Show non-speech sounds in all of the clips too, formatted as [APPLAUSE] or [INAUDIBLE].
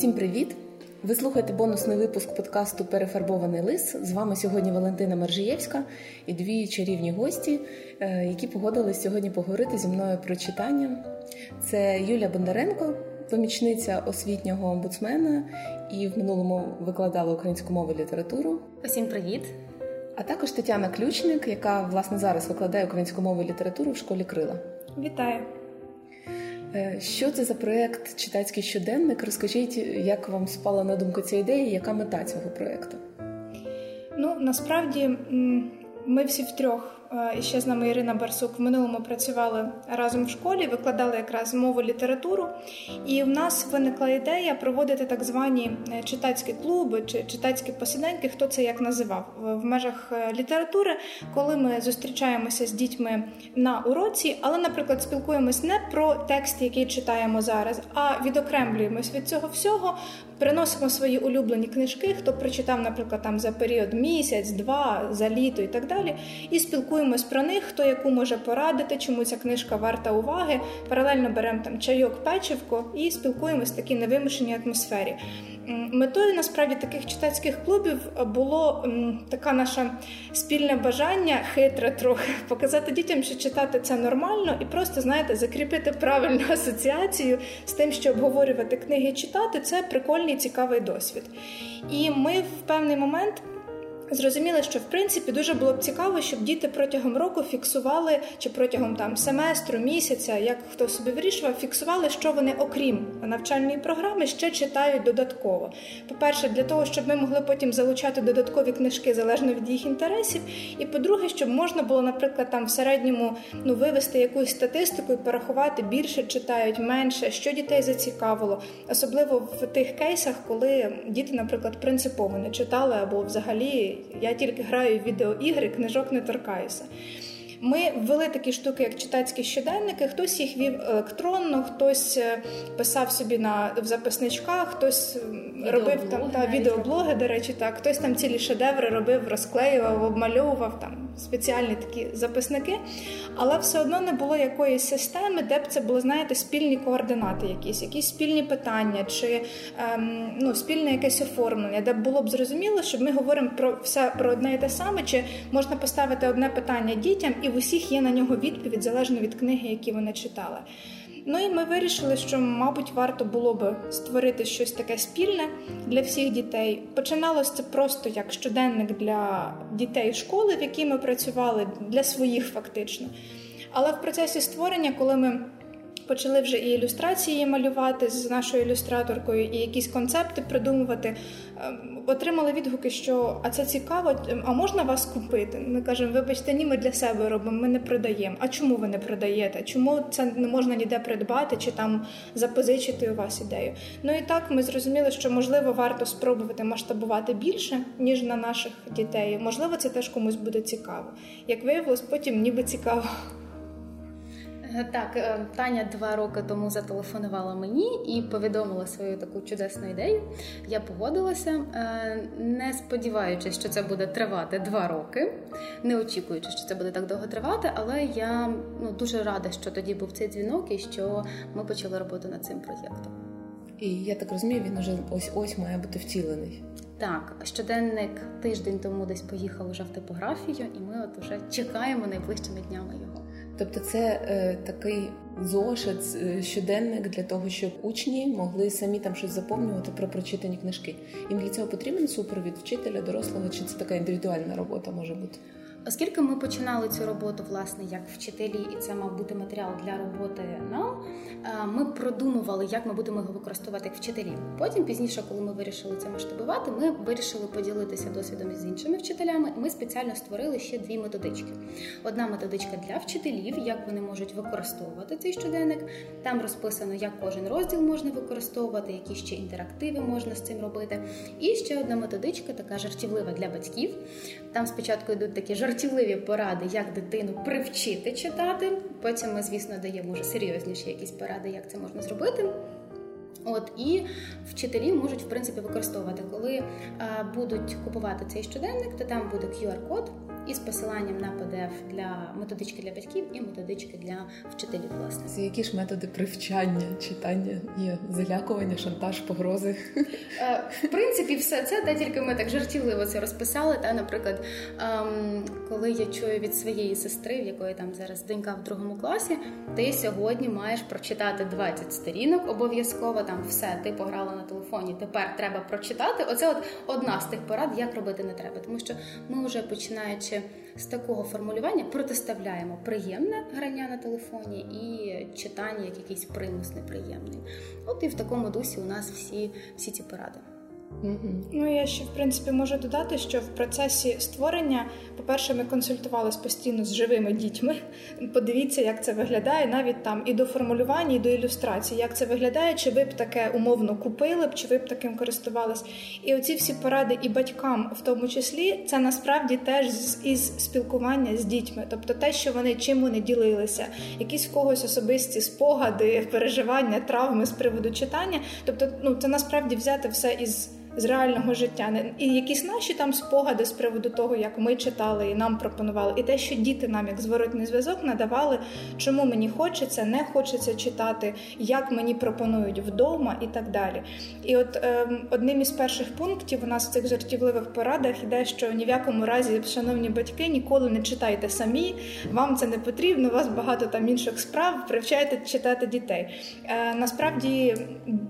Всім привіт! Ви слухаєте бонусний випуск подкасту Перефарбований лис. З вами сьогодні Валентина Мержиєвська і дві чарівні гості, е, які погодились сьогодні поговорити зі мною про читання. Це Юля Бондаренко, помічниця освітнього омбудсмена і в минулому викладала українську мову і літературу. Усім привіт! А також Тетяна Ключник, яка власне зараз викладає українську мову і літературу в школі Крила. Вітаю! Е, що це за проект Читацький щоденник? Розкажіть, як вам спала на думку ця ідея, яка мета цього проекту? Ну насправді ми всі втрьох і ще з нами Ірина Барсук в минулому працювали разом в школі, викладали якраз мову літературу. І в нас виникла ідея проводити так звані е, читацькі клуби чи читацькі посиденьки, хто це як називав в межах е, літератури, коли ми зустрічаємося з дітьми на уроці, але, наприклад, спілкуємось не про текст, який читаємо зараз, а відокремлюємось від цього всього, приносимо свої улюблені книжки, хто прочитав, наприклад, там за період місяць, два, за літо і так далі, і спілкуємося спілкуємось про них, хто яку може порадити, чому ця книжка варта уваги. Паралельно беремо там чайок, печивко і спілкуємось в такій невимушеній атмосфері. Метою насправді таких читацьких клубів було така наше спільне бажання, хитре трохи, [LAUGHS] показати дітям, що читати це нормально, і просто знаєте, закріпити правильну [LAUGHS] асоціацію з тим, що обговорювати книги читати це прикольний цікавий досвід. І ми в певний момент зрозуміли, що в принципі дуже було б цікаво, щоб діти протягом року фіксували чи протягом там семестру, місяця, як хто собі вирішував, фіксували, що вони, окрім навчальної програми, ще читають додатково. По-перше, для того, щоб ми могли потім залучати додаткові книжки залежно від їх інтересів. І по-друге, щоб можна було, наприклад, там в середньому ну вивести якусь статистику і порахувати більше читають, менше, що дітей зацікавило, особливо в тих кейсах, коли діти, наприклад, принципово не читали або взагалі я тільки граю в відеоігри, книжок не торкаюся. Ми ввели такі штуки, як читацькі щоденники. Хтось їх вів електронно, хтось е, писав собі на в записничках, хтось робив там та відеоблоги. До речі, так хтось там цілі шедеври робив, розклеював, обмальовував там спеціальні такі записники. Але все одно не було якоїсь системи, де б це були, знаєте, спільні координати, якісь, якісь спільні питання, чи ем, ну, спільне якесь оформлення, де було б зрозуміло, що ми говоримо про все про одне і те саме, чи можна поставити одне питання дітям і в усіх є на нього відповідь залежно від книги, які вони читали. Ну і ми вирішили, що, мабуть, варто було би створити щось таке спільне для всіх дітей. Починалося це просто як щоденник для дітей школи, в якій ми працювали, для своїх фактично. Але в процесі створення, коли ми почали вже і ілюстрації малювати з нашою ілюстраторкою, і якісь концепти придумувати. Ем, отримали відгуки, що а це цікаво, а можна вас купити? Ми кажемо, вибачте, ні, ми для себе робимо, ми не продаємо. А чому ви не продаєте? Чому це не можна ніде придбати чи там запозичити у вас ідею? Ну і так ми зрозуміли, що можливо варто спробувати масштабувати більше, ніж на наших дітей. Можливо, це теж комусь буде цікаво. Як виявилось, потім ніби цікаво. Так, е, Таня два роки тому зателефонувала мені і повідомила свою таку чудесну ідею. Я погодилася, е, не сподіваючись, що це буде тривати два роки, не очікуючи, що це буде так довго тривати, але я ну, дуже рада, що тоді був цей дзвінок і що ми почали роботу над цим проєктом. І я так розумію, він уже ось ось має бути втілений. Так, щоденник тиждень тому десь поїхав уже в типографію, і ми от уже чекаємо найближчими днями його. Тобто, це е, такий зошит, е, щоденник для того, щоб учні могли самі там щось заповнювати про прочитані книжки. Їм для цього потрібен супровід вчителя, дорослого, чи це така індивідуальна робота може бути? Оскільки ми починали цю роботу, власне, як вчителі, і це мав бути матеріал для роботи нам, е, ми продумували, як ми будемо його використовувати як вчителі. Потім пізніше, коли ми вирішили це масштабувати, ми вирішили поділитися досвідом із іншими вчителями. Ми спеціально створили ще дві методички. Одна методичка для вчителів, як вони можуть використовувати цей щоденник. Там розписано, як кожен розділ можна використовувати, які ще інтерактиви можна з цим робити. І ще одна методичка, така жартівлива для батьків. Там спочатку йдуть такі жартівливі жартівливі поради, як дитину привчити читати. Потім ми, звісно, даємо вже серйозніші якісь поради, як це можна зробити. От і вчителі можуть в принципі використовувати, коли а, будуть купувати цей щоденник, то там буде QR-код із посиланням на PDF для методички для батьків і методички для вчителів. Власне, Це які ж методи привчання, читання є залякування, шантаж, погрози. Е, в принципі, все це та тільки ми так жартівливо це розписали. Та, наприклад, ем, коли я чую від своєї сестри, в якої там зараз донька в другому класі, ти сьогодні маєш прочитати 20 сторінок, обов'язково там все, ти пограла на телефоні. Тепер треба прочитати. Оце от одна з тих порад, як робити не треба, тому що ми вже починаючи з такого формулювання протиставляємо приємне грання на телефоні і читання як якийсь примус неприємний. От і в такому дусі у нас всі, всі ці поради. Ну я ще в принципі можу додати, що в процесі створення, по-перше, ми консультувалися постійно з живими дітьми. Подивіться, як це виглядає, навіть там і до формулювання, і до ілюстрації, як це виглядає, чи ви б таке умовно купили б, чи ви б таким користувались. І оці всі поради і батькам, в тому числі, це насправді теж із спілкування з дітьми, тобто те, що вони чим вони ділилися, якісь в когось особисті спогади, переживання, травми з приводу читання. Тобто, ну це насправді взяти все із з реального життя, і якісь наші там спогади з приводу того, як ми читали і нам пропонували, і те, що діти нам як зворотний зв'язок надавали, чому мені хочеться, не хочеться читати, як мені пропонують вдома і так далі. І от е, одним із перших пунктів у нас в цих жартівливих порадах іде, що ні в якому разі, шановні батьки, ніколи не читайте самі, вам це не потрібно, у вас багато там інших справ, привчайте читати дітей. Е, Насправді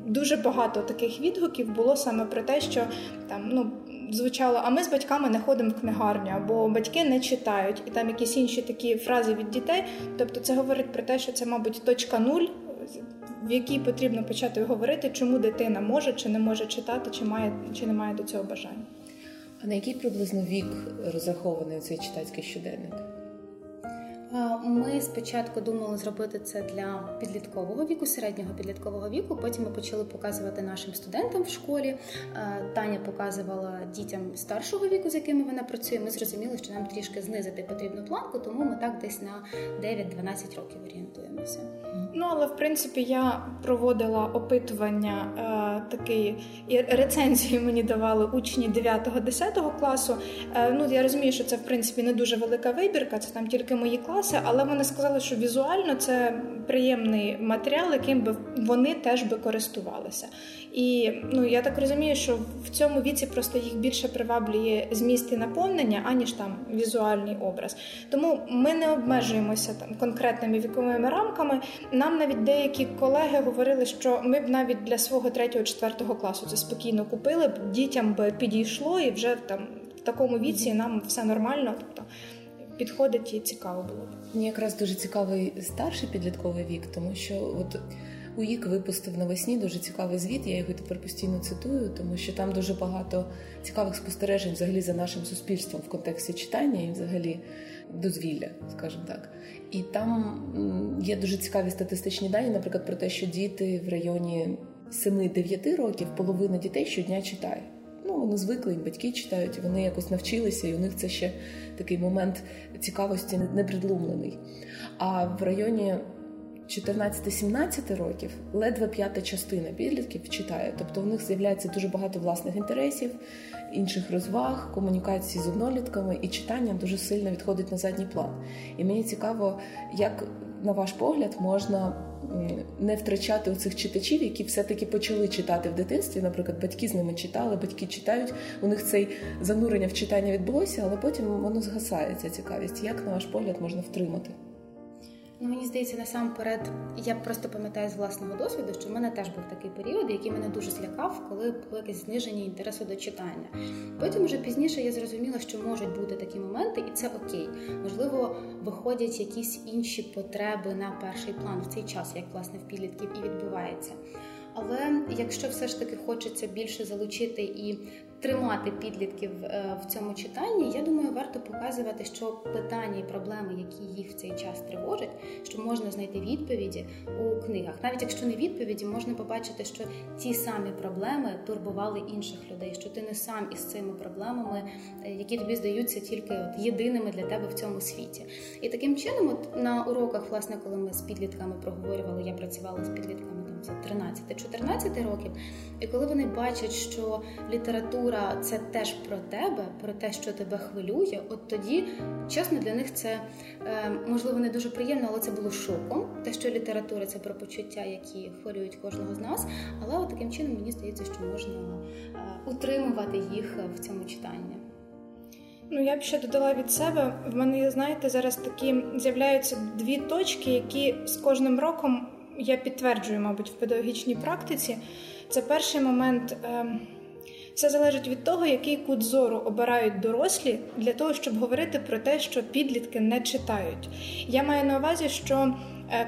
дуже багато таких відгуків було саме про те, що там ну. Звучало, а ми з батьками не ходимо в книгарню, або батьки не читають, і там якісь інші такі фрази від дітей. Тобто, це говорить про те, що це, мабуть, точка нуль, в якій потрібно почати говорити, чому дитина може чи не може читати, чи має чи не має до цього бажання. А на який приблизно вік розрахований цей читацький щоденник? Ми спочатку думали зробити це для підліткового віку, середнього підліткового віку. Потім ми почали показувати нашим студентам в школі. Таня показувала дітям старшого віку, з якими вона працює. Ми зрозуміли, що нам трішки знизити потрібну планку, тому ми так десь на 9-12 років орієнтуємося. Ну але в принципі я проводила опитування е, такий і рецензії мені давали учні 9-10 класу. Е, ну я розумію, що це в принципі не дуже велика вибірка, це там тільки мої класи, але вони сказали, що візуально це приємний матеріал, яким би вони теж би користувалися. І ну я так розумію, що в цьому віці просто їх більше приваблює зміст і наповнення, аніж там візуальний образ. Тому ми не обмежуємося там конкретними віковими рамками. Нам навіть деякі колеги говорили, що ми б навіть для свого 3-4 класу це спокійно купили б, дітям би підійшло, і вже там в такому віці нам все нормально, тобто підходить і цікаво було. Мені якраз дуже цікавий старший підлітковий вік, тому що от. УІК випустив навесні дуже цікавий звіт. Я його тепер постійно цитую, тому що там дуже багато цікавих спостережень взагалі за нашим суспільством в контексті читання і взагалі дозвілля, скажімо так. І там є дуже цікаві статистичні дані, наприклад, про те, що діти в районі 7-9 років половина дітей щодня читає. Ну, вони звикли, їм батьки читають, вони якось навчилися, і у них це ще такий момент цікавості непридлумлений. А в районі 14-17 років ледве п'ята частина підлітків читає. Тобто у них з'являється дуже багато власних інтересів, інших розваг, комунікації з однолітками, і читання дуже сильно відходить на задній план. І мені цікаво, як на ваш погляд можна не втрачати оцих читачів, які все-таки почали читати в дитинстві. Наприклад, батьки з ними читали, батьки читають. У них цей занурення в читання відбулося, але потім воно згасає ця цікавість. Як на ваш погляд можна втримати? Ну, мені здається, насамперед, я просто пам'ятаю з власного досвіду, що в мене теж був такий період, який мене дуже злякав, коли було якесь зниження інтересу до читання. Потім уже пізніше я зрозуміла, що можуть бути такі моменти, і це окей. Можливо, виходять якісь інші потреби на перший план в цей час, як власне в підлітків і відбувається. Але якщо все ж таки хочеться більше залучити і тримати підлітків е, в цьому читанні, я думаю, варто показувати, що питання і проблеми, які їх в цей час тривожать, що можна знайти відповіді у книгах. Навіть якщо не відповіді, можна побачити, що ті самі проблеми турбували інших людей, що ти не сам із цими проблемами, е, які тобі здаються тільки от єдиними для тебе в цьому світі. І таким чином, от на уроках, власне, коли ми з підлітками проговорювали, я працювала з підлітками 13-14 років, і коли вони бачать, що література це теж про тебе, про те, що тебе хвилює, от тоді, чесно, для них це можливо не дуже приємно, але це було шоком. Те, що література це про почуття, які хвилюють кожного з нас. Але от таким чином мені здається, що можна утримувати їх в цьому читанні. Ну, я б ще додала від себе. В мене, знаєте, зараз такі з'являються дві точки, які з кожним роком я підтверджую, мабуть, в педагогічній практиці. Це перший момент. Ем, все залежить від того, який кут зору обирають дорослі для того, щоб говорити про те, що підлітки не читають. Я маю на увазі, що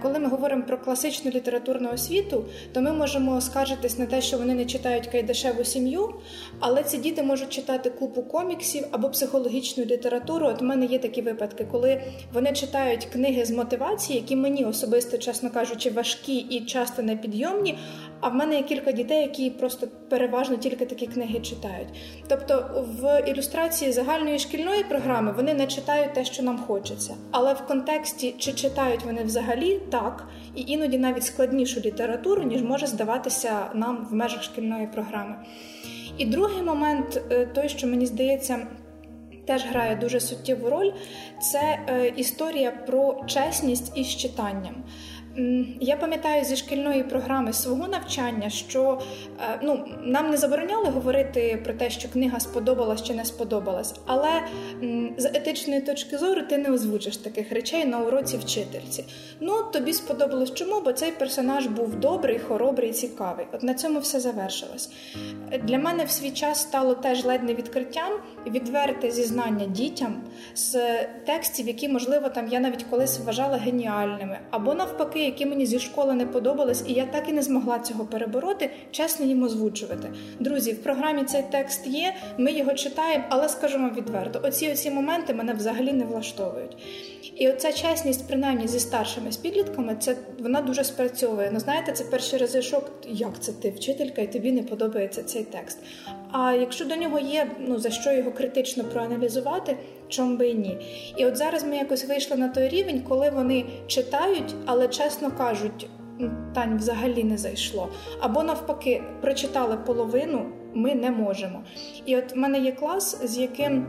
коли ми говоримо про класичну літературну освіту, то ми можемо скаржитись на те, що вони не читають кайдашеву сім'ю, але ці діти можуть читати купу коміксів або психологічну літературу. От в мене є такі випадки, коли вони читають книги з мотивації, які мені особисто, чесно кажучи, важкі і часто непідйомні. А в мене є кілька дітей, які просто переважно тільки такі книги читають. Тобто в ілюстрації загальної шкільної програми вони не читають те, що нам хочеться, але в контексті чи читають вони взагалі так, і іноді навіть складнішу літературу, ніж може здаватися нам в межах шкільної програми. І другий момент, е, той, що мені здається. Теж грає дуже суттєву роль, це е, історія про чесність із читанням. Я пам'ятаю зі шкільної програми свого навчання, що е, ну нам не забороняли говорити про те, що книга сподобалась чи не сподобалась, але з етичної точки зору ти не озвучиш таких речей на уроці вчительці. Ну тобі сподобалось чому? Бо цей персонаж був добрий, хоробрий, цікавий. От на цьому все завершилось. Для мене в свій час стало теж ледь не відкриттям відверте зізнання дітям з текстів, які можливо там я навіть колись вважала геніальними, або навпаки які мені зі школи не подобались, і я так і не змогла цього перебороти, чесно їм озвучувати. Друзі, в програмі цей текст є, ми його читаємо, але скажемо відверто, оці оці моменти мене взагалі не влаштовують. І оця чесність, принаймні зі старшими з підлітками, це вона дуже спрацьовує. Ну знаєте, це перший рази шок, як це ти вчителька, і тобі не подобається цей текст. А якщо до нього є, ну за що його критично проаналізувати, чому би і ні. І от зараз ми якось вийшли на той рівень, коли вони читають, але чесно кажуть, Тань взагалі не зайшло. Або навпаки, прочитали половину, ми не можемо. І от в мене є клас, з яким.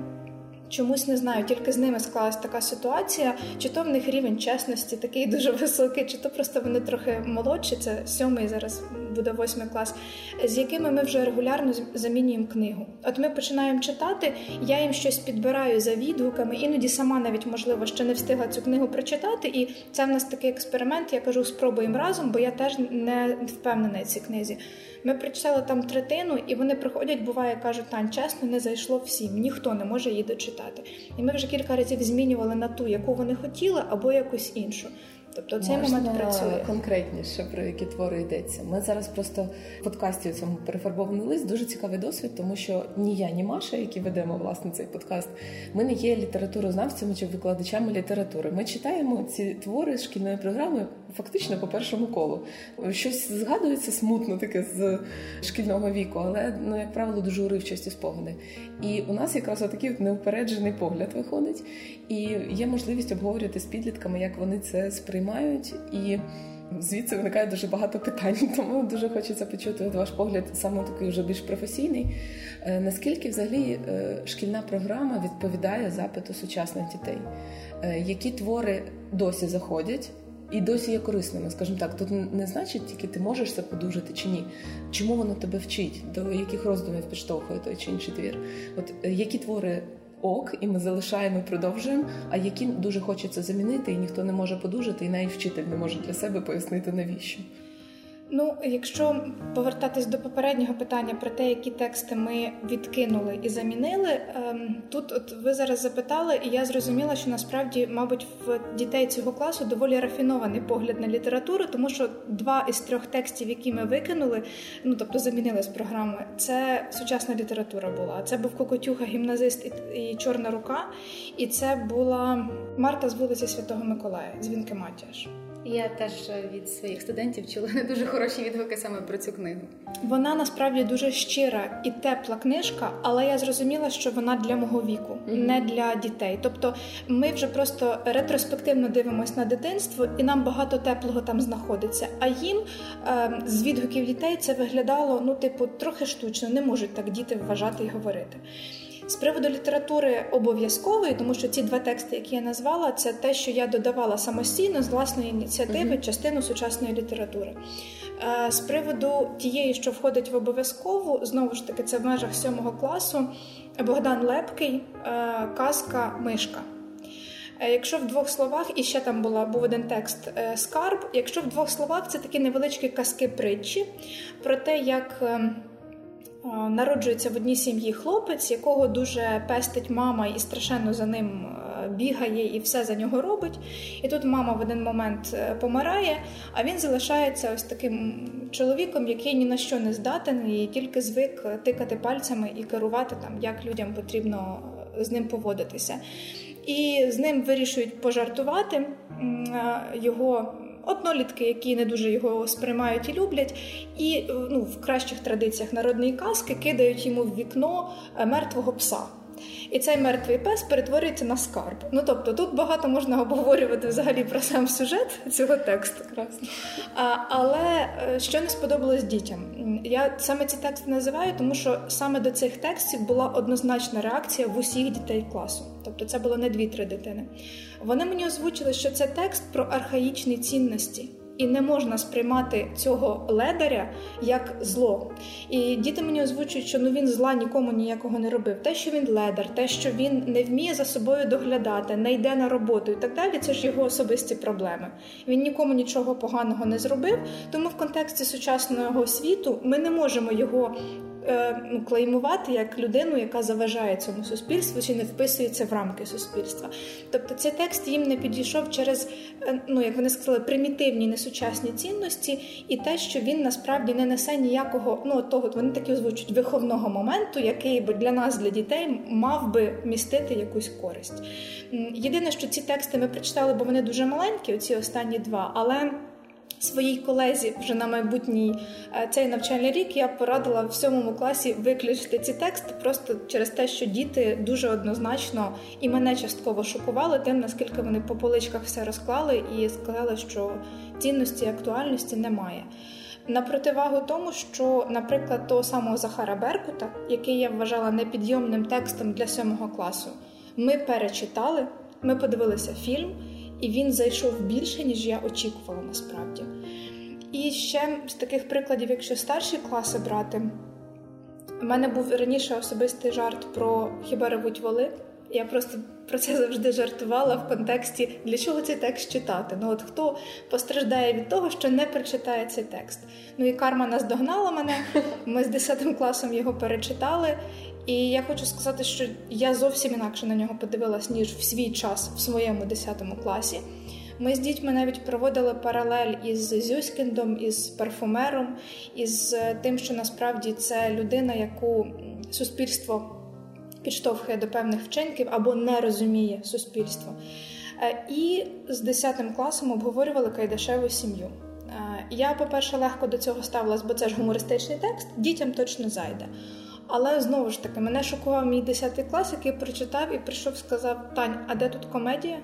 Чомусь не знаю, тільки з ними склалась така ситуація, чи то в них рівень чесності такий [LAUGHS] дуже високий, чи то просто вони трохи молодші, це сьомий зараз буде восьмий клас, з якими ми вже регулярно замінюємо книгу. От ми починаємо читати, я їм щось підбираю за відгуками, іноді сама навіть можливо ще не встигла цю книгу прочитати. І це в нас такий експеримент. Я кажу, спробуємо разом, бо я теж не впевнена в цій книзі. Ми прочитали там третину, і вони приходять, буває, кажуть, Тань, чесно, не зайшло всім, ніхто не може її дочитати. І ми вже кілька разів змінювали на ту, яку вони хотіли, або якусь іншу. Тобто цей Можна момент працює конкретніше про які твори йдеться. Ми зараз просто в подкасті у цьому перефарбований лист дуже цікавий досвід, тому що ні я, ні Маша, які ведемо власне цей подкаст, ми не є літературознавцями чи викладачами літератури. Ми читаємо ці твори шкільної програми фактично по першому колу. Щось згадується смутно таке з шкільного віку, але ну як правило дуже уривчасті спогади. І у нас якраз отакий неупереджений погляд виходить, і є можливість обговорювати з підлітками, як вони це сприймають і звідси виникає дуже багато питань. [LAUGHS] Тому дуже хочеться почути ваш погляд, саме такий вже більш професійний. Е, наскільки взагалі е, шкільна програма відповідає запиту сучасних дітей? Е, які твори досі заходять? І досі є корисними, скажімо так, тут не значить тільки ти можеш це подужати чи ні. Чому воно тебе вчить, до яких роздумів підштовхує той чи інший твір? От які твори ок, і ми залишаємо, і продовжуємо. А які дуже хочеться замінити, і ніхто не може подужати, і навіть вчитель не може для себе пояснити навіщо. Ну, якщо повертатись до попереднього питання про те, які тексти ми відкинули і замінили, ем, тут от ви зараз запитали, і я зрозуміла, що насправді, мабуть, в дітей цього класу доволі рафінований погляд на літературу, тому що два із трьох текстів, які ми викинули, ну тобто замінили з програми, це сучасна література була. Це був Кокотюха, гімназист і Чорна рука, і це була Марта з вулиці Святого Миколая, дзвінки Матіаш. Я теж від своїх студентів чула не дуже хороші відгуки саме про цю книгу. Вона насправді дуже щира і тепла книжка, але я зрозуміла, що вона для мого віку, mm-hmm. не для дітей. Тобто, ми вже просто ретроспективно дивимося на дитинство, і нам багато теплого там знаходиться. А їм е, з відгуків дітей це виглядало ну, типу, трохи штучно, не можуть так діти вважати і говорити. З приводу літератури обов'язкової, тому що ці два тексти, які я назвала, це те, що я додавала самостійно з власної ініціативи, частину сучасної літератури. Е, з приводу тієї, що входить в обов'язкову, знову ж таки, це в межах сьомого класу Богдан Лепкий, е, казка Мишка. Е, якщо в двох словах, і ще там була був один текст скарб. Якщо в двох словах це такі невеличкі казки притчі про те, як ем, Народжується в одній сім'ї хлопець, якого дуже пестить мама і страшенно за ним е, бігає і все за нього робить. І тут мама в один момент е, помирає, а він залишається ось таким чоловіком, який ні на що не здатен, і тільки звик тикати пальцями і керувати там, як людям потрібно з ним поводитися. І з ним вирішують пожартувати його однолітки, які не дуже його сприймають і люблять, і ну, в кращих традиціях народної казки кидають йому в вікно е, мертвого пса. І цей мертвий пес перетворюється на скарб. Ну тобто тут багато можна обговорювати взагалі про сам сюжет цього тексту. А, Але е, що не сподобалось дітям? Я саме ці тексти називаю, тому що саме до цих текстів була однозначна реакція в усіх дітей класу. Тобто це було не дві-три дитини. Вони мені озвучили, що це текст про архаїчні цінності. І не можна сприймати цього ледаря як зло. І діти мені озвучують, що ну він зла нікому ніякого не робив. Те, що він ледар, те, що він не вміє за собою доглядати, не йде на роботу і так далі, це ж його особисті проблеми. Він нікому нічого поганого не зробив. Тому в контексті сучасного світу ми не можемо його ну, клеймувати як людину, яка заважає цьому суспільству чи не вписується в рамки суспільства. Тобто цей текст їм не підійшов через, е, ну як вони сказали, примітивні несучасні цінності, і те, що він насправді не несе ніякого, ну того вони такі озвучують виховного моменту, який би для нас, для дітей, мав би містити якусь користь. Єдине, що ці тексти ми прочитали, бо вони дуже маленькі, оці останні два, але своїй колезі вже на майбутній е, цей навчальний рік я порадила в сьомому класі виключити ці тексти просто через те, що діти дуже однозначно і мене частково шокували тим, наскільки вони по поличках все розклали і сказали, що цінності і актуальності немає. На противагу тому, що, наприклад, того самого Захара Беркута, який я вважала непідйомним текстом для сьомого класу, ми перечитали, ми подивилися фільм і він зайшов більше, ніж я очікувала насправді. І ще з таких прикладів, якщо старші класи брати, у мене був раніше особистий жарт про хіба ревуть воли. Я просто про це завжди жартувала в контексті, для чого цей текст читати. Ну от хто постраждає від того, що не прочитає цей текст. Ну і карма наздогнала мене. Ми з 10 класом його перечитали, і я хочу сказати, що я зовсім інакше на нього подивилась, ніж в свій час в своєму 10 класі. Ми з дітьми навіть проводили паралель із Зюськіндом, із парфумером, із тим, що насправді це людина, яку суспільство підштовхує до певних вчинків або не розуміє суспільство. Е, і з 10 класом обговорювали Кайдашеву сім'ю. Е, я, по-перше, легко до цього ставилась, бо це ж гумористичний текст, дітям точно зайде. Але знову ж таки, мене шокував мій 10 клас, який прочитав і прийшов, сказав: Тань, а де тут комедія?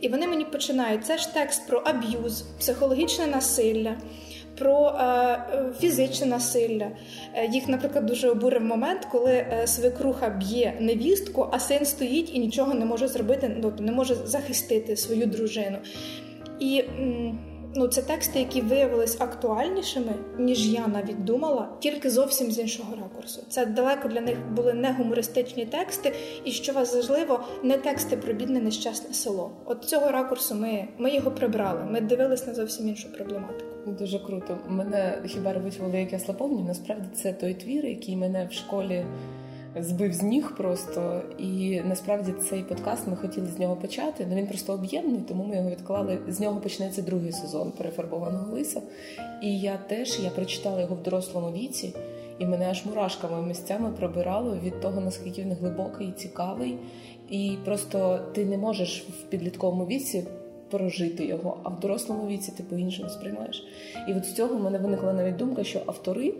І вони мені починають. Це ж текст про аб'юз, психологічне насилля, про е, фізичне насилля. Е, їх, наприклад, дуже обурив момент, коли е, свекруха б'є невістку, а син стоїть і нічого не може зробити, ну, не може захистити свою дружину. І м- ну, це тексти, які виявились актуальнішими, ніж я навіть думала, тільки зовсім з іншого ракурсу. Це далеко для них були не гумористичні тексти, і що вас важливо, не тексти про бідне нещасне село. От цього ракурсу ми ми його прибрали. Ми дивились на зовсім іншу проблематику. Дуже круто. Мене хіба робить велике слаповні. Насправді це той твір, який мене в школі збив з ніг просто. І насправді цей подкаст ми хотіли з нього почати. але Він просто об'єднаний, тому ми його відклали. З нього почнеться другий сезон перефарбованого лиса. І я теж я прочитала його в дорослому віці, і мене аж мурашками місцями пробирало від того, наскільки він глибокий і цікавий. І просто ти не можеш в підлітковому віці. Прожити його, а в дорослому віці ти по-іншому сприймаєш. І от з цього в мене виникла навіть думка, що автори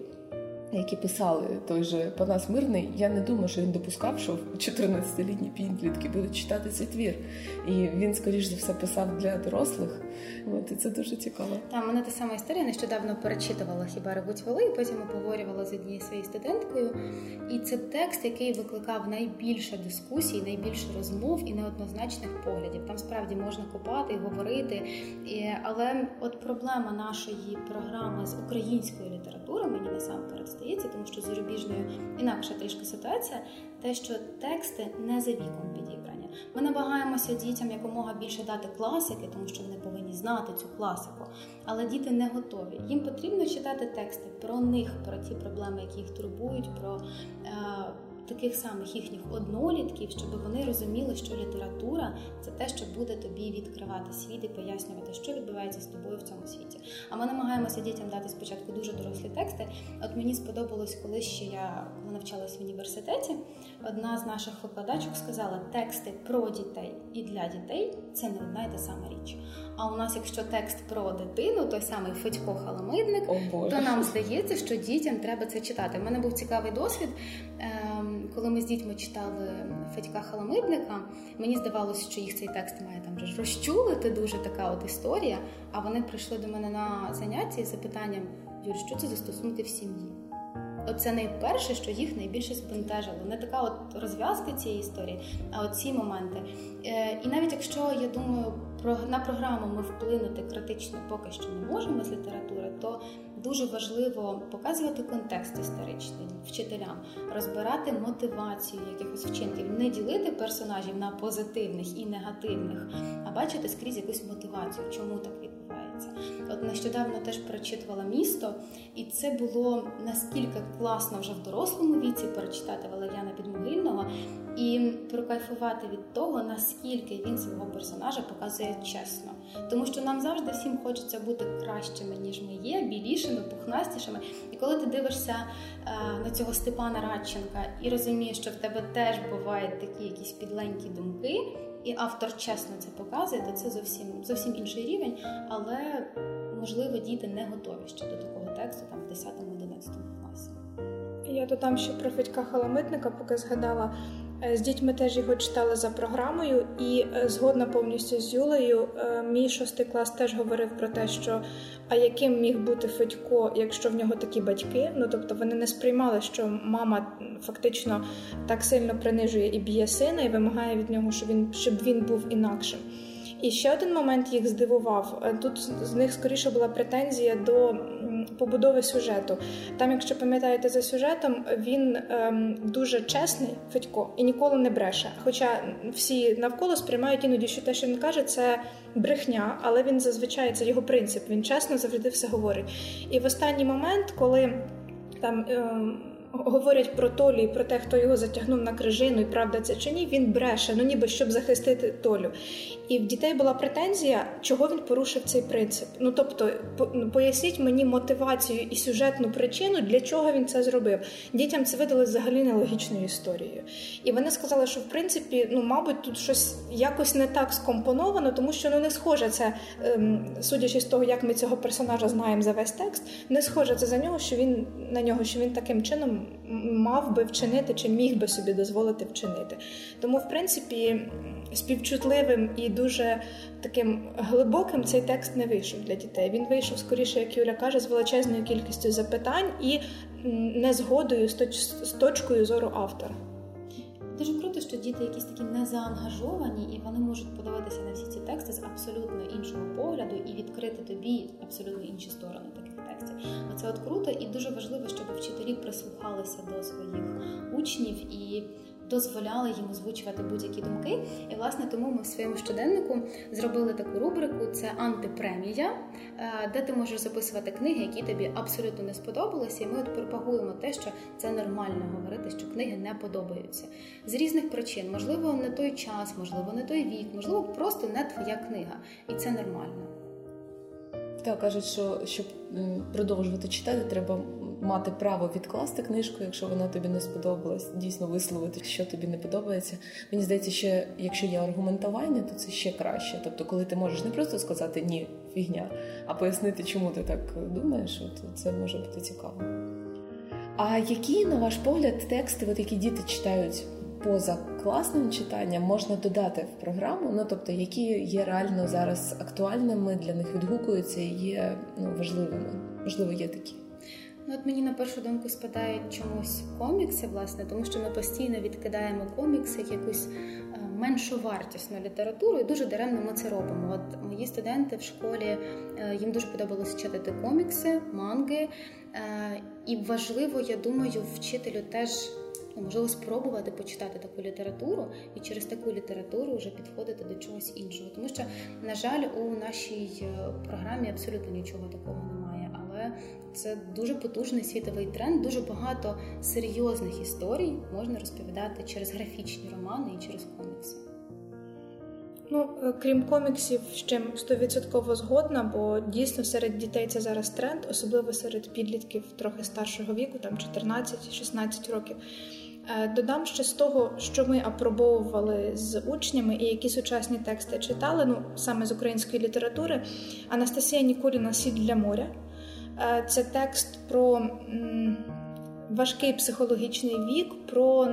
які писали той же Панас Мирний, я не думаю, що він допускав, що 14-літні підлітки будуть читати цей твір. І він, скоріш за все, писав для дорослих. От, і це дуже цікаво. Там мене та сама історія нещодавно перечитувала хіба ревуть воли, і потім обговорювала з однією своєю студенткою. І це текст, який викликав найбільше дискусій, найбільше розмов і неоднозначних поглядів. Там справді можна копати, говорити. І, Але от проблема нашої програми з української літератури мені насамперед стається, тому що з зарубіжною інакша трішки ситуація, те, що тексти не за віком підібрані. Ми намагаємося дітям якомога більше дати класики, тому що вони повинні знати цю класику. Але діти не готові. Їм потрібно читати тексти про них, про ті проблеми, які їх турбують. про... Е, таких самих їхніх однолітків, щоб вони розуміли, що література це те, що буде тобі відкривати світ і пояснювати, що відбувається з тобою в цьому світі. А ми намагаємося дітям дати спочатку дуже дорослі тексти. От мені сподобалось, коли ще я навчалась в університеті. Одна з наших викладачок сказала: тексти про дітей і для дітей це не одна й та сама річ. А у нас, якщо текст про дитину, той самий Федько Халамидник, О, то нам здається, що дітям треба це читати. У мене був цікавий досвід. Ем, коли ми з дітьми читали Федька Халамидника, мені здавалося, що їх цей текст має там вже розчулити дуже така от історія. А вони прийшли до мене на заняття із запитанням: Юр, що це за стосунки в сім'ї? Оце найперше, що їх найбільше збентежило. Не така от розв'язка цієї історії, а от ці моменти. Е, і навіть якщо я думаю, про на програму ми вплинути критично поки що не можемо з літератури, то дуже важливо показувати контекст історичний вчителям, розбирати мотивацію якихось вчинків, не ділити персонажів на позитивних і негативних, а бачити скрізь якусь мотивацію, чому так відбувається. От нещодавно теж перечитувала місто, і це було наскільки класно вже в дорослому віці перечитати Валеріана Підмогильного і прокайфувати від того, наскільки він свого персонажа показує чесно. Тому що нам завжди всім хочеться бути кращими, ніж ми є, білішими, пухнастішими. І коли ти дивишся е, на цього Степана Радченка і розумієш, що в тебе теж бувають такі якісь підленькі думки, і автор чесно це показує, то це зовсім зовсім інший рівень. Але можливо діти не готові ще до такого тексту там в 10-11 класі. Я додам ще про Федька Халамитника, поки згадала. Е, з дітьми теж його читали за програмою, і е, згодна повністю з Юлею, е, мій шостий клас теж говорив про те, що а яким міг бути Федько, якщо в нього такі батьки. Ну тобто вони не сприймали, що мама фактично так сильно принижує і б'є сина, і вимагає від нього, щоб він щоб він був інакшим. І ще один момент їх здивував. Тут з них скоріше була претензія до побудови сюжету. Там, якщо пам'ятаєте за сюжетом, він ем, дуже чесний Федько і ніколи не бреше. Хоча всі навколо сприймають іноді, що те, що він каже, це брехня, але він зазвичай це його принцип. Він чесно завжди все говорить. І в останній момент, коли там. Ем, говорять про Толю і про те, хто його затягнув на крижину, і правда це чи ні, він бреше, ну ніби щоб захистити Толю. І в дітей була претензія, чого він порушив цей принцип. Ну тобто, ну, поясніть мені мотивацію і сюжетну причину, для чого він це зробив. Дітям це видали взагалі нелогічною історією. І вони сказали, що в принципі, ну, мабуть, тут щось якось не так скомпоновано, тому що ну не схоже це, ем, судячи з того, як ми цього персонажа знаємо за весь текст, не схоже це за нього, що він на нього, що він таким чином мав би вчинити чи міг би собі дозволити вчинити. Тому, в принципі, співчутливим і дуже таким глибоким цей текст не вийшов для дітей. Він вийшов скоріше, як Юля каже, з величезною кількістю запитань і незгодою з точкою зору автора. Дуже круто, що діти якісь такі незаангажовані, і вони можуть подивитися на всі ці тексти з абсолютно іншого погляду і відкрити тобі абсолютно інші сторони текстів. Оце от круто і дуже важливо, щоб вчителі прислухалися до своїх учнів і дозволяли їм озвучувати будь-які думки. І власне тому ми в своєму щоденнику зробили таку рубрику: це антипремія, е, де ти можеш записувати книги, які тобі абсолютно не сподобалися. І ми от пропагуємо те, що це нормально говорити, що книги не подобаються з різних причин. Можливо, не той час, можливо, не той вік, можливо, просто не твоя книга, і це нормально. Так, кажуть, що щоб продовжувати читати, треба мати право відкласти книжку, якщо вона тобі не сподобалась, дійсно висловити, що тобі не подобається. Мені здається, що якщо є аргументування, то це ще краще. Тобто, коли ти можеш не просто сказати ні, фігня, а пояснити, чому ти так думаєш, от це може бути цікаво. А які, на ваш погляд, тексти, от які діти читають поза класним читанням, можна додати в програму? Ну тобто, які є реально зараз актуальними для них відгукуються і є ну, важливими? Можливо, є такі. Ну, от мені на першу думку спадають чомусь комікси, власне, тому що ми постійно відкидаємо комікси як якусь е, меншу вартісну літературу, і дуже даремно ми це робимо. От мої студенти в школі е, їм дуже подобалося читати комікси, манги, е, і важливо, я думаю, вчителю теж. Ну, можливо, спробувати почитати таку літературу і через таку літературу вже підходити до чогось іншого. Тому що, на жаль, у нашій програмі абсолютно нічого такого немає. Але це дуже потужний світовий тренд. Дуже багато серйозних історій можна розповідати через графічні романи і через комікси. Ну, е, крім коміксів, з чим стовідсотково згодна, бо дійсно серед дітей це зараз тренд, особливо серед підлітків трохи старшого віку, там 14-16 років. Е, додам ще з того, що ми апробовували з учнями і які сучасні тексти читали, ну саме з української літератури. Анастасія Нікуліна Сіль для моря. Е, це текст про важкий психологічний вік, про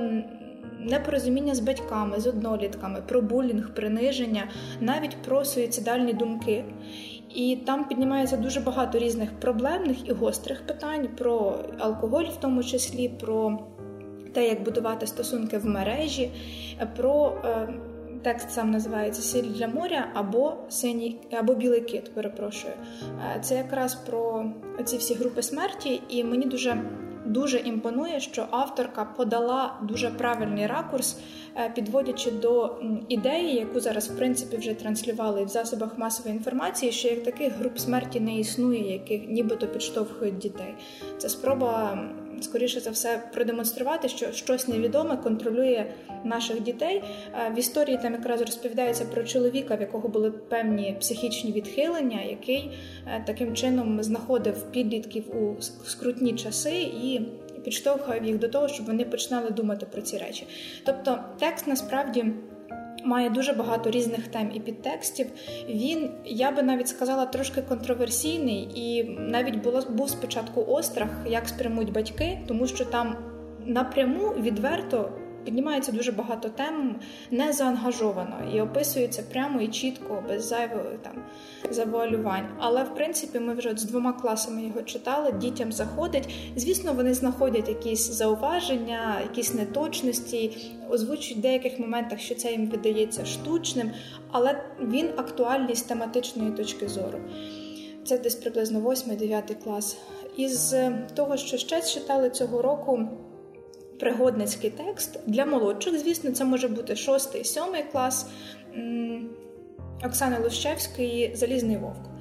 непорозуміння з батьками, з однолітками, про булінг, приниження, навіть про суїцидальні думки. І там піднімається дуже багато різних проблемних і гострих питань про алкоголь, в тому числі, про те, як будувати стосунки в мережі, про. Е, Текст сам називається Сіль для моря або синій або білий кит. Перепрошую. Е, це якраз про ці всі групи смерті, і мені дуже дуже імпонує, що авторка подала дуже правильний ракурс, е, підводячи до ідеї, яку зараз в принципі вже транслювали в засобах масової інформації, що як таких груп смерті не існує, яких нібито підштовхують дітей. Це спроба скоріше за все продемонструвати, що щось невідоме контролює наших дітей. В історії там якраз розповідається про чоловіка, в якого були певні психічні відхилення, який е, таким чином знаходив підлітків у скрутні часи і. Підштовхував їх до того, щоб вони починали думати про ці речі. Тобто, текст насправді має дуже багато різних тем і підтекстів. Він, я би навіть сказала, трошки контроверсійний, і навіть було був спочатку острах, як спрямують батьки, тому що там напряму відверто піднімається дуже багато тем не заангажовано і описується прямо і чітко, без зайвих там завуалювань. Але в принципі ми вже з двома класами його читали. Дітям заходить. Звісно, вони знаходять якісь зауваження, якісь неточності, озвучують в деяких моментах, що це їм видається штучним, але він актуальний з тематичної точки зору. Це десь приблизно 8-9 клас. Із того, що ще читали цього року пригодницький текст для молодших. Звісно, це може бути шостий, сьомий клас Оксани Лущевської Залізний вовк.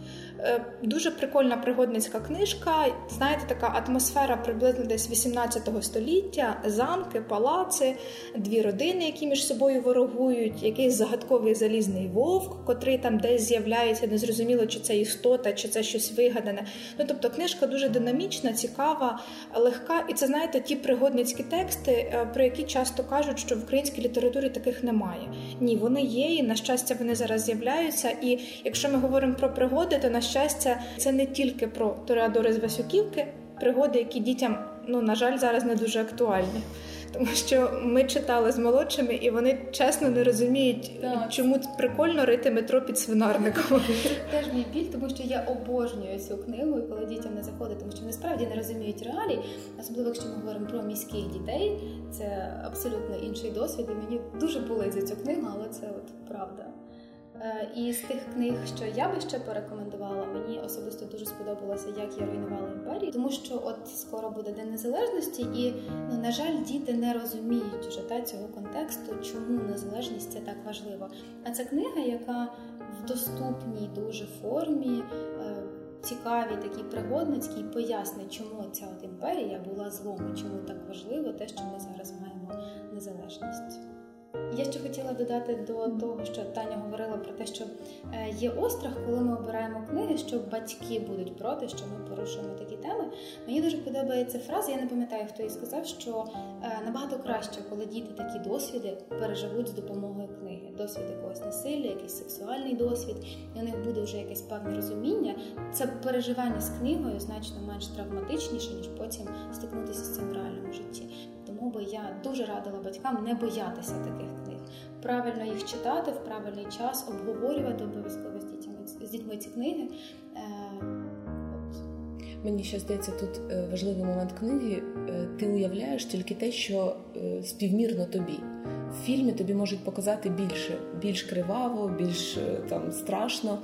Е, дуже прикольна пригодницька книжка. Знаєте, така атмосфера приблизно десь 18 століття, замки, палаци, дві родини, які між собою ворогують, якийсь загадковий залізний вовк, котрий там десь з'являється, незрозуміло, чи це істота, чи це щось вигадане. Ну тобто, книжка дуже динамічна, цікава, легка. І це знаєте, ті пригодницькі тексти, е, про які часто кажуть, що в українській літературі таких немає. Ні, вони є, і на щастя, вони зараз з'являються. І якщо ми говоримо про пригоди, то на щастя, це не тільки про Тореадори з Васюківки, пригоди, які дітям, ну на жаль, зараз не дуже актуальні. Тому що ми читали з молодшими, і вони чесно не розуміють, так. чому прикольно рити метро під свинарником. [LAUGHS] Теж мій біль, тому що я обожнюю цю книгу, і коли дітям не заходить, тому що вони справді не розуміють реалій, особливо якщо ми говоримо про міських дітей, це абсолютно інший досвід. І мені дуже болить за цю книгу, але це от правда. Е, і з тих книг, що я би ще порекомендувала, мені особисто дуже сподобалося, як я руйнувала імперію, тому що от скоро буде день незалежності, і ну на жаль, діти не розуміють вже та цього контексту, чому незалежність це так важливо. А це книга, яка в доступній дуже формі. Е, цікаві такі пригодницькі пояснить, чому ця от імперія була злом, чому так важливо те, що ми зараз маємо незалежність. Я ще хотіла додати до того, що Таня говорила про те, що е, є острах, коли ми обираємо книги, що батьки будуть проти, що ми порушуємо такі теми. Мені дуже подобається фраза. Я не пам'ятаю, хто її сказав, що е, набагато краще, коли діти такі досвіди переживуть з допомогою книги. Досвід якогось насилля, якийсь сексуальний досвід, і у них буде вже якесь певне розуміння. Це переживання з книгою значно менш травматичніше, ніж потім стикнутися з цим в реальному житті. Тому би я дуже радила батькам не боятися таких книг, правильно їх читати в правильний час, обговорювати обов'язково з дітьми з дітьми ці книги. Е, Мені ще здається, тут е, важливий момент книги. Е, ти уявляєш тільки те, що співмірно тобі в фільмі тобі можуть показати більше, більш криваво, більш е, там страшно.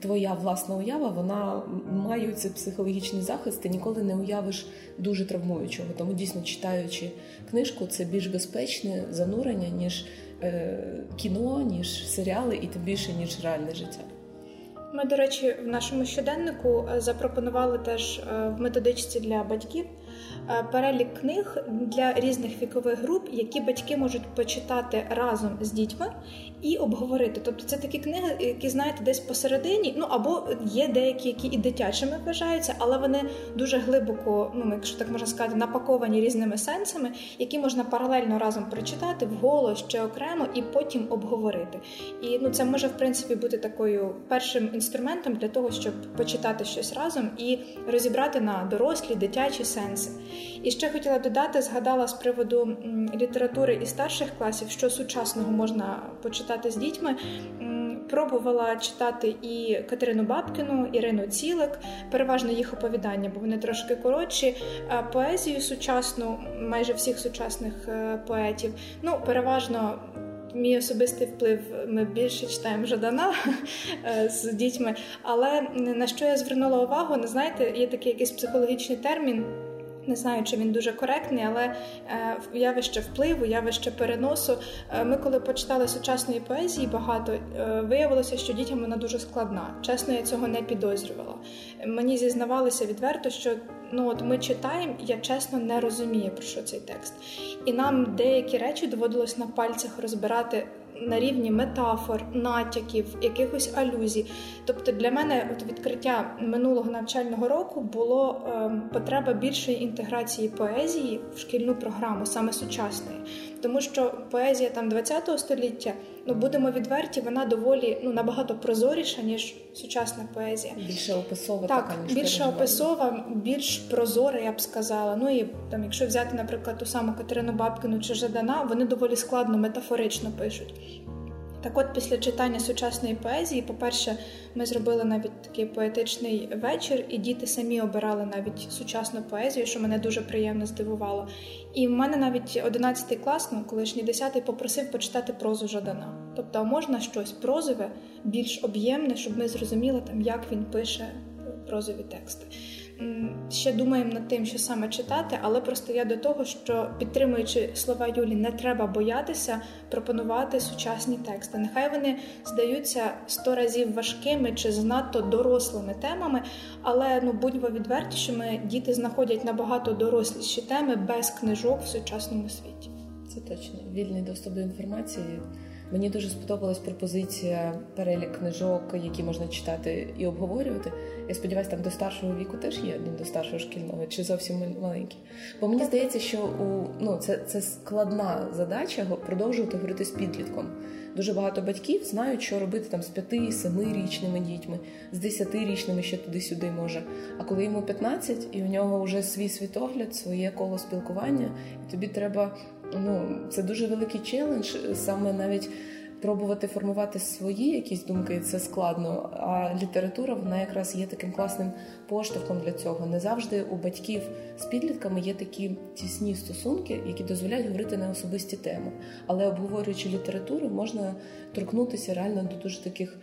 Твоя власна уява вона має цей психологічний захист, ти ніколи не уявиш дуже травмуючого. Тому дійсно читаючи книжку, це більш безпечне занурення, ніж е, кіно, ніж серіали, і тим більше ніж реальне життя. Ми, до речі, в нашому щоденнику е, запропонували теж е, в методичці для батьків перелік книг для різних вікових груп, які батьки можуть почитати разом з дітьми і обговорити. Тобто це такі книги, які знаєте, десь посередині, ну або є деякі, які і дитячими вважаються, але вони дуже глибоко, ну якщо так можна сказати, напаковані різними сенсами, які можна паралельно разом прочитати вголос чи окремо і потім обговорити. І ну це може в принципі бути такою першим інструментом для того, щоб почитати щось разом і розібрати на дорослі дитячі сенси. І ще хотіла додати, згадала з приводу літератури і старших класів, що сучасного можна почитати з дітьми. Пробувала читати і Катерину Бабкіну, Ірину Цілик, переважно їх оповідання, бо вони трошки коротші. Поезію сучасну, майже всіх сучасних е, поетів. Ну, переважно. Мій особистий вплив ми більше читаємо Жадана е, з дітьми. Але на що я звернула увагу, не знаєте, є такий якийсь психологічний термін не знаю, чи він дуже коректний, але е, явище впливу, явище переносу. Е, ми, коли почитали сучасної поезії багато, е, виявилося, що дітям вона дуже складна. Чесно, я цього не підозрювала. Мені зізнавалися відверто, що ну от ми читаємо, я чесно не розумію про що цей текст, і нам деякі речі доводилось на пальцях розбирати на рівні метафор, натяків, якихось алюзій. Тобто для мене от відкриття минулого навчального року було е, потреба більшої інтеграції поезії в шкільну програму, саме сучасної, тому що поезія там 20-го століття, ну будемо відверті, вона доволі ну набагато прозоріша ніж сучасна поезія. Більше описова так, така, ніж більше описова, більш прозора, я б сказала. Ну і там, якщо взяти, наприклад, ту саму Катерину Бабкину чи Жадана, вони доволі складно метафорично пишуть. Так, от після читання сучасної поезії, по-перше, ми зробили навіть такий поетичний вечір, і діти самі обирали навіть сучасну поезію, що мене дуже приємно здивувало. І в мене навіть 11 клас, ну колишній 10 попросив почитати прозу Жадана. Тобто, можна щось прозове, більш об'ємне, щоб ми зрозуміли, там, як він пише прозові тексти ще думаємо над тим, що саме читати, але просто я до того, що підтримуючи слова Юлі, не треба боятися пропонувати сучасні тексти. Нехай вони здаються сто разів важкими чи занадто дорослими темами, але ну будьмо відверті, що ми діти знаходять набагато доросліші теми без книжок в сучасному світі. Це точно вільний доступ до інформації. Мені дуже сподобалась пропозиція перелік книжок, які можна читати і обговорювати. Я сподіваюся, там до старшого віку теж є один до старшого шкільного чи зовсім маленький. Бо мені здається, що у ну це це складна задача продовжувати говорити з підлітком. Дуже багато батьків знають, що робити там з 5-7-річними дітьми, з 10-річними ще туди-сюди може. А коли йому 15, і у нього вже свій світогляд, своє коло спілкування, і тобі треба. Ну, це дуже великий челендж, саме навіть пробувати формувати свої якісь думки це складно. А література вона якраз є таким класним поштовхом для цього. Не завжди у батьків з підлітками є такі тісні стосунки, які дозволяють говорити на особисті теми. Але обговорюючи літературу, можна торкнутися реально до дуже таких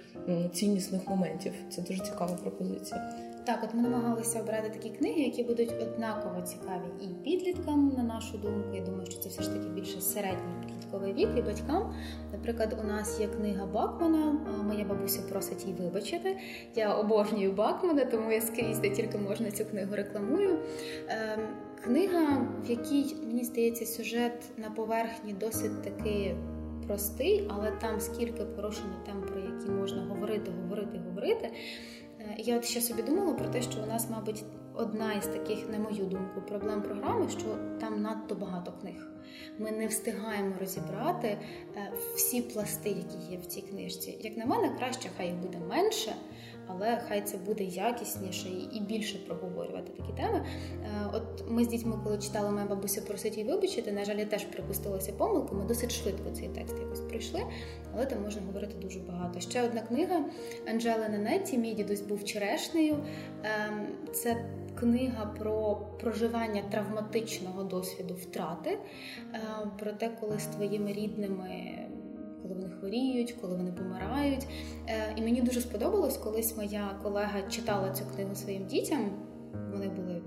ціннісних моментів. Це дуже цікава пропозиція. Так, от ми намагалися обрати такі книги, які будуть однаково цікаві і підліткам, на нашу думку. Я думаю, що це все ж таки більше середній підлітковий вік і батькам. Наприклад, у нас є книга Бакмана. Моя бабуся просить її вибачити. Я обожнюю Бакмана, тому я скрізь де тільки можна цю книгу рекламую. Ем, книга, в якій мені здається, сюжет на поверхні досить таки. Простий, але там скільки порушення тем, про які можна говорити, говорити, говорити. Я от ще собі думала про те, що у нас, мабуть, одна із таких, на мою думку, проблем програми, що там надто багато книг. Ми не встигаємо розібрати е, всі пласти, які є в цій книжці. Як на мене, краще хай їх буде менше, але хай це буде якісніше і більше проговорювати такі теми. Е, от ми з дітьми, коли читали моя бабуся просить її вибачити, на жаль, я теж припустилася помилки. Ми досить швидко цей текст якось пройшли, але там можна говорити дуже багато. Ще одна книга Анджели Ненеті, мій дідусь був черешнею. Ем, це книга про проживання травматичного досвіду втрати, е, про те, коли з твоїми рідними коли вони хворіють, коли вони помирають. Е, і мені дуже сподобалось, колись моя колега читала цю книгу своїм дітям. Вони були.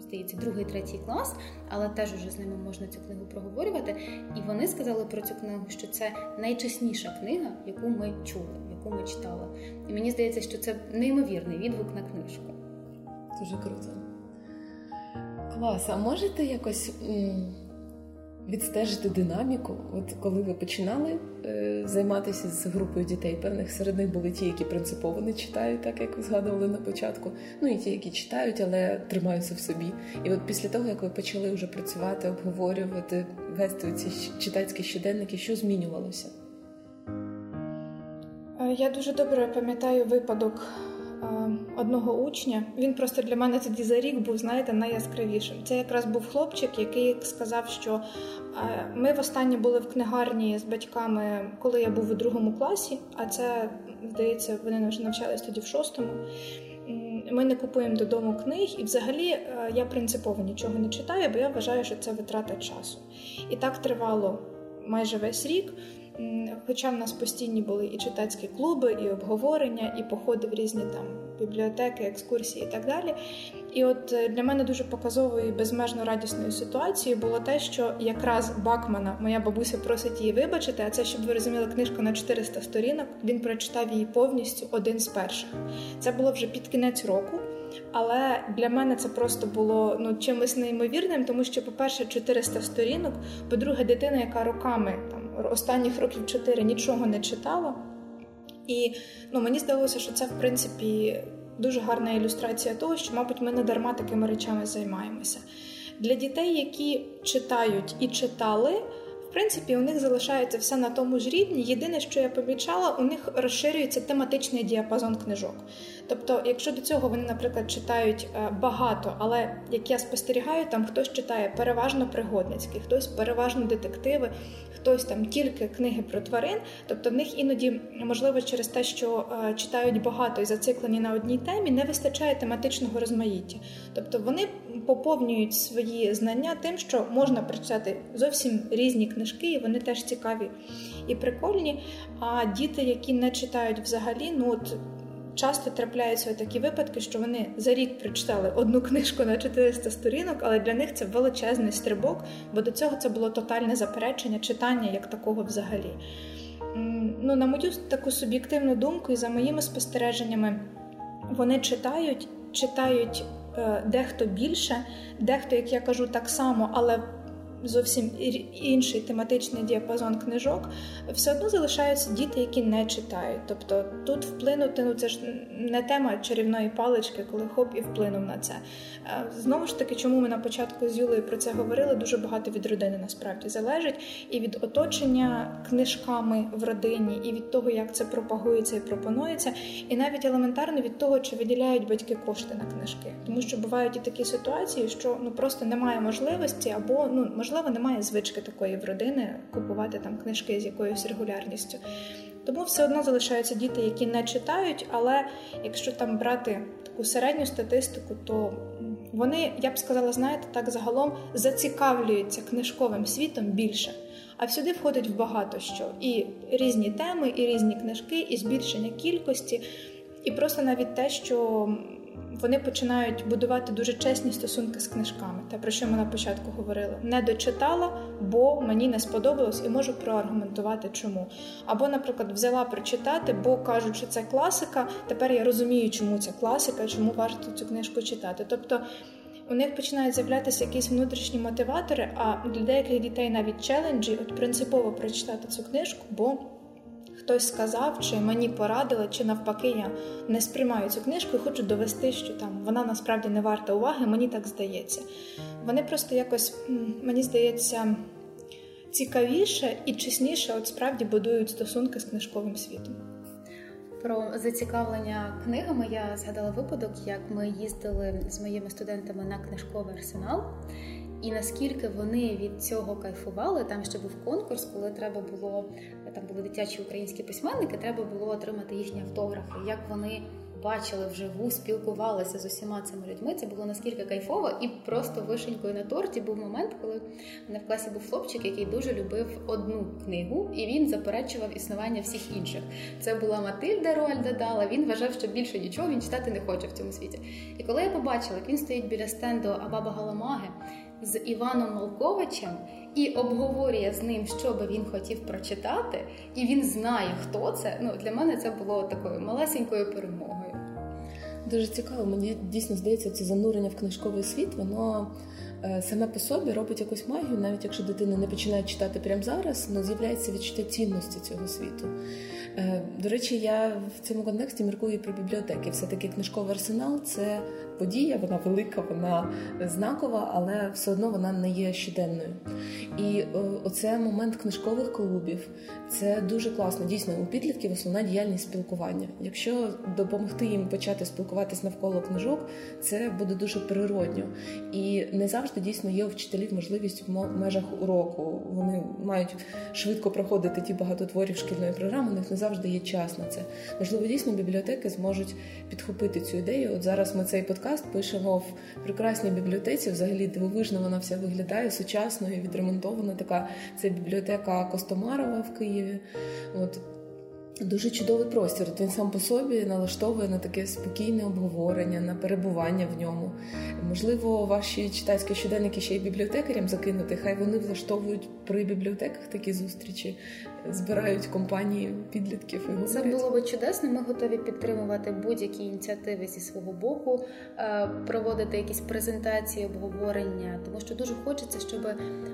Здається, другий, третій клас, але теж уже з ними можна цю книгу проговорювати. І вони сказали про цю книгу, що це найчесніша книга, яку ми чули, яку ми читали. І мені здається, що це неймовірний відгук на книжку. Дуже круто. Клас, а можете якось відстежити динаміку. От коли ви починали е, займатися з групою дітей, певних серед них були ті, які принципово не читають, так як ви згадували на початку. Ну і ті, які читають, але тримаються в собі. І от після того, як ви почали вже працювати, обговорювати, вести ці читацькі щоденники, що змінювалося? Е, я дуже добре пам'ятаю випадок одного учня. Він просто для мене тоді за рік був, знаєте, найяскравішим. Це якраз був хлопчик, який сказав, що е, ми востаннє були в книгарні з батьками, коли я був у другому класі, а це, здається, вони вже навчались тоді в шостому. Ми не купуємо додому книг, і взагалі е, я принципово нічого не читаю, бо я вважаю, що це витрата часу. І так тривало майже весь рік. Хоча в нас постійні були і читацькі клуби, і обговорення, і походи в різні там бібліотеки, екскурсії і так далі. І от е, для мене дуже показовою і безмежно радісною ситуацією було те, що якраз Бакмана, моя бабуся просить її вибачити, а це, щоб ви розуміли, книжку на 400 сторінок. Він прочитав її повністю один з перших. Це було вже під кінець року. Але для мене це просто було ну чимось неймовірним, тому що, по-перше, 400 сторінок, по-друге, дитина, яка роками там останніх років 4 нічого не читала. І ну, мені здалося, що це в принципі дуже гарна ілюстрація того, що, мабуть, ми не дарма такими речами займаємося. Для дітей, які читають і читали. В принципі, у них залишається все на тому ж рівні. Єдине, що я помічала, у них розширюється тематичний діапазон книжок. Тобто, якщо до цього вони, наприклад, читають е, багато, але як я спостерігаю, там хтось читає переважно пригодницькі, хтось переважно детективи, хтось там тільки книги про тварин. Тобто в них іноді, можливо, через те, що е, читають багато і зациклені на одній темі, не вистачає тематичного розмаїття. Тобто вони поповнюють свої знання тим, що можна прочитати зовсім різні книжки, і вони теж цікаві і прикольні. А діти, які не читають взагалі, ну от часто трапляються такі випадки, що вони за рік прочитали одну книжку на 400 сторінок, але для них це величезний стрибок, бо до цього це було тотальне заперечення читання як такого взагалі. Ну, На мою таку суб'єктивну думку, і за моїми спостереженнями, вони читають, читають е, дехто більше, дехто, як я кажу, так само, але зовсім інший тематичний діапазон книжок, все одно залишаються діти, які не читають. Тобто тут вплинути, ну це ж не тема чарівної палички, коли хоп і вплинув на це. Знову ж таки, чому ми на початку з Юлею про це говорили, дуже багато від родини насправді залежить, і від оточення книжками в родині, і від того, як це пропагується і пропонується, і навіть елементарно від того, чи виділяють батьки кошти на книжки, тому що бувають і такі ситуації, що ну просто немає можливості або ну можливо, немає звички такої в родини купувати там книжки з якоюсь регулярністю. Тому все одно залишаються діти, які не читають, але якщо там брати таку середню статистику, то вони, я б сказала, знаєте, так загалом зацікавлюються книжковим світом більше. А сюди входить в багато що і різні теми, і різні книжки, і збільшення кількості, і просто навіть те, що вони починають будувати дуже чесні стосунки з книжками. Те, про що ми на початку говорили, не дочитала, бо мені не сподобалось, і можу проаргументувати, чому. Або, наприклад, взяла прочитати, бо кажуть, що це класика. Тепер я розумію, чому це класика, чому варто цю книжку читати. Тобто. У них починають з'являтися якісь внутрішні мотиватори, а для деяких дітей навіть челенджі от принципово прочитати цю книжку, бо хтось сказав, чи мені порадили, чи навпаки, я не сприймаю цю книжку і хочу довести, що там вона насправді не варта уваги, мені так здається. Вони просто якось, мені здається, цікавіше і чесніше от справді будують стосунки з книжковим світом. Про зацікавлення книгами я згадала випадок, як ми їздили з моїми студентами на книжковий арсенал. І наскільки вони від цього кайфували, там ще був конкурс, коли треба було там були дитячі українські письменники, треба було отримати їхні автографи. Як вони бачили вживу, спілкувалися з усіма цими людьми. Це було наскільки кайфово, і просто вишенькою на торті був момент, коли мене в класі був хлопчик, який дуже любив одну книгу, і він заперечував існування всіх інших. Це була Матильда Роальда Дала. Він вважав, що більше нічого він читати не хоче в цьому світі. І коли я побачила, як він стоїть біля стенду Абаба Галамаги з Іваном Малковичем і обговорює з ним, що би він хотів прочитати, і він знає, хто це. Ну для мене це було такою малесенькою перемогою. Дуже цікаво. Мені дійсно здається, це занурення в книжковий світ. Воно е, саме по собі робить якусь магію, навіть якщо дитина не починає читати прямо зараз, але з'являється відчуття цінності цього світу. Е, до речі, я в цьому контексті міркую про бібліотеки. Все таки книжковий арсенал це подія, вона велика, вона знакова, але все одно вона не є щоденною. І оце момент книжкових клубів. Це дуже класно. Дійсно, у підлітків основна діяльність спілкування. Якщо допомогти їм почати спілкуватись навколо книжок, це буде дуже природньо. І не завжди дійсно є у вчителів можливість в межах уроку. Вони мають швидко проходити ті багатотворів шкільної програми. У них не завжди є час на це. Можливо, дійсно бібліотеки зможуть підхопити цю ідею. От зараз ми цей подкаст подкаст пишемо в прекрасній бібліотеці. Взагалі дивовижно вона вся виглядає сучасно і відремонтована. Така це бібліотека Костомарова в Києві. От Дуже чудовий простір. Він сам по собі налаштовує на таке спокійне обговорення, на перебування в ньому. Можливо, ваші читацькі щоденники ще й бібліотекарям закинути. Хай вони влаштовують при бібліотеках такі зустрічі збирають компанії підлітків і говорять. Це було би чудесно. Ми готові підтримувати будь-які ініціативи зі свого боку, е, проводити якісь презентації, обговорення, тому що дуже хочеться, щоб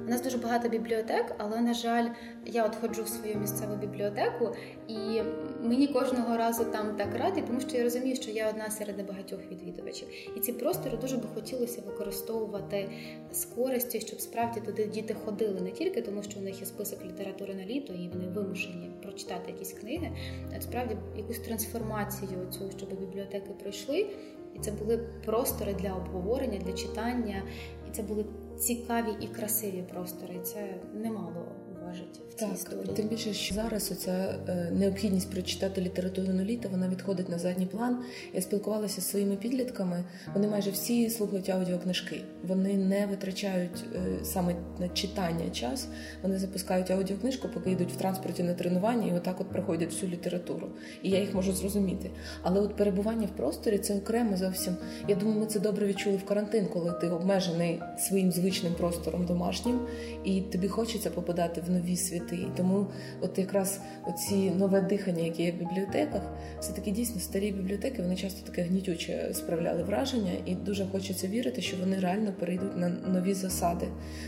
у нас дуже багато бібліотек, але на жаль, я от ходжу в свою місцеву бібліотеку, і мені кожного разу там так раді, тому що я розумію, що я одна серед небагатьох відвідувачів, і ці простори дуже би хотілося використовувати з користю, щоб справді туди діти ходили не тільки тому, що у них є список літератури на літо і вони вимушені прочитати якісь книги, насправді якусь трансформацію цього, щоб бібліотеки пройшли. І це були простори для обговорення, для читання, і це були цікаві і красиві простори. Це немало важить в цій так, історії. Тим більше, що зараз оця е, необхідність прочитати літературу на літо, вона відходить на задній план. Я спілкувалася зі своїми підлітками. Вони майже всі слухають аудіокнижки. Вони не витрачають е, саме на читання час. Вони запускають аудіокнижку, поки йдуть в транспорті на тренування, і отак от проходять всю літературу. І я їх можу зрозуміти. Але от перебування в просторі це окремо зовсім. Я думаю, ми це добре відчули в карантин, коли ти обмежений своїм звичним простором домашнім, і тобі хочеться попадати в нові світи. І тому, от якраз оці нове дихання, яке є в бібліотеках, все таки дійсно старі бібліотеки вони часто таке гнітюче справляли враження, і дуже хочеться вірити, що вони реально перейдуть на нові засади.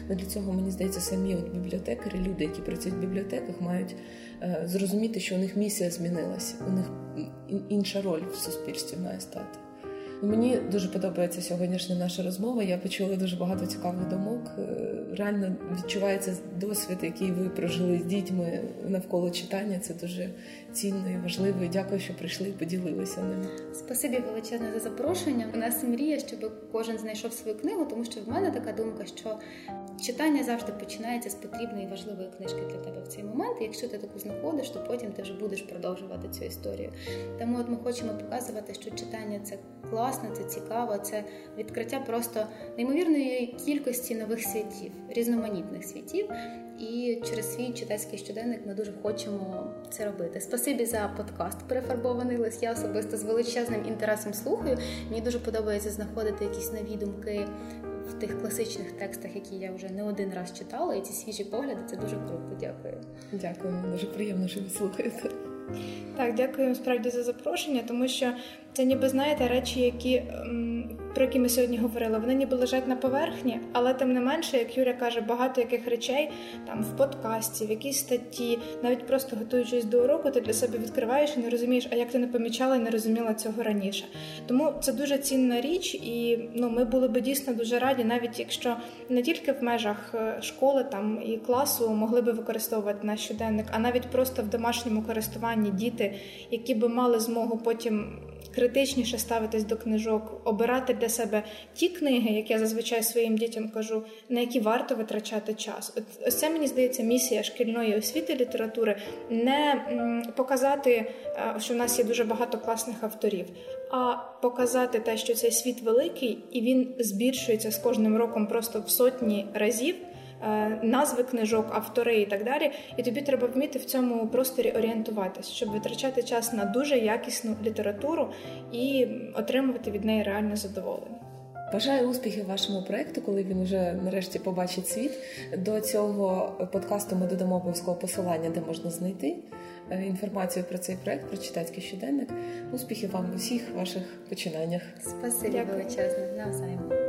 Но для цього мені здається, самі от бібліотекарі, люди, які працюють в бібліотеках, мають е, зрозуміти, що у них місія змінилася, у них інша роль в суспільстві має стати. Мені дуже подобається сьогоднішня наша розмова. Я почула дуже багато цікавих думок. Е, реально відчувається досвід, який ви прожили з дітьми навколо читання. Це дуже цінно і важливо. І Дякую, що прийшли і поділилися ним. Спасибі величезне за запрошення. У нас мрія, щоб кожен знайшов свою книгу, тому що в мене така думка, що читання завжди починається з потрібної і важливої книжки для тебе в цей момент. І якщо ти таку знаходиш, то потім ти вже будеш продовжувати цю історію. Тому от ми хочемо показувати, що читання це класно, це цікаво, це відкриття просто неймовірної кількості нових світів, різноманітних світів. І через свій читацький щоденник ми дуже хочемо це робити. Спасибі за подкаст перефарбований лист. Я особисто з величезним інтересом слухаю. Мені дуже подобається знаходити якісь нові думки в тих класичних текстах, які я вже не один раз читала. І ці свіжі погляди це дуже круто. Дякую. Дякую, дуже приємно, що ви слухаєте. Так, дякую справді за запрошення, тому що це ніби знаєте речі, які про які ми сьогодні говорили, вони ніби лежать на поверхні, але тим не менше, як Юля каже, багато яких речей там в подкасті, в якійсь статті, навіть просто готуючись до уроку, ти для себе відкриваєш і не розумієш, а як ти не помічала і не розуміла цього раніше. Тому це дуже цінна річ, і ну ми були би дійсно дуже раді, навіть якщо не тільки в межах е, школи там і класу могли би використовувати наш щоденник, а навіть просто в домашньому користуванні діти, які би мали змогу потім критичніше ставитись до книжок, обирати для себе ті книги, як я зазвичай своїм дітям кажу, на які варто витрачати час. От ось це мені здається місія шкільної освіти літератури не показати, е, що в нас є дуже багато класних авторів, а показати те, що цей світ великий і він збільшується з кожним роком просто в сотні разів. Е, назви книжок, автори і так далі. І тобі треба вміти в цьому просторі орієнтуватись, щоб витрачати час на дуже якісну літературу і отримувати від неї реальне задоволення. Бажаю успіхів вашому проекту, коли він вже нарешті побачить світ. До цього подкасту ми додамо обов'язково посилання, де можна знайти е, інформацію про цей проект, про читацький щоденник. Успіхів вам в усіх ваших починаннях. Спасибі величезне. Навзаєм.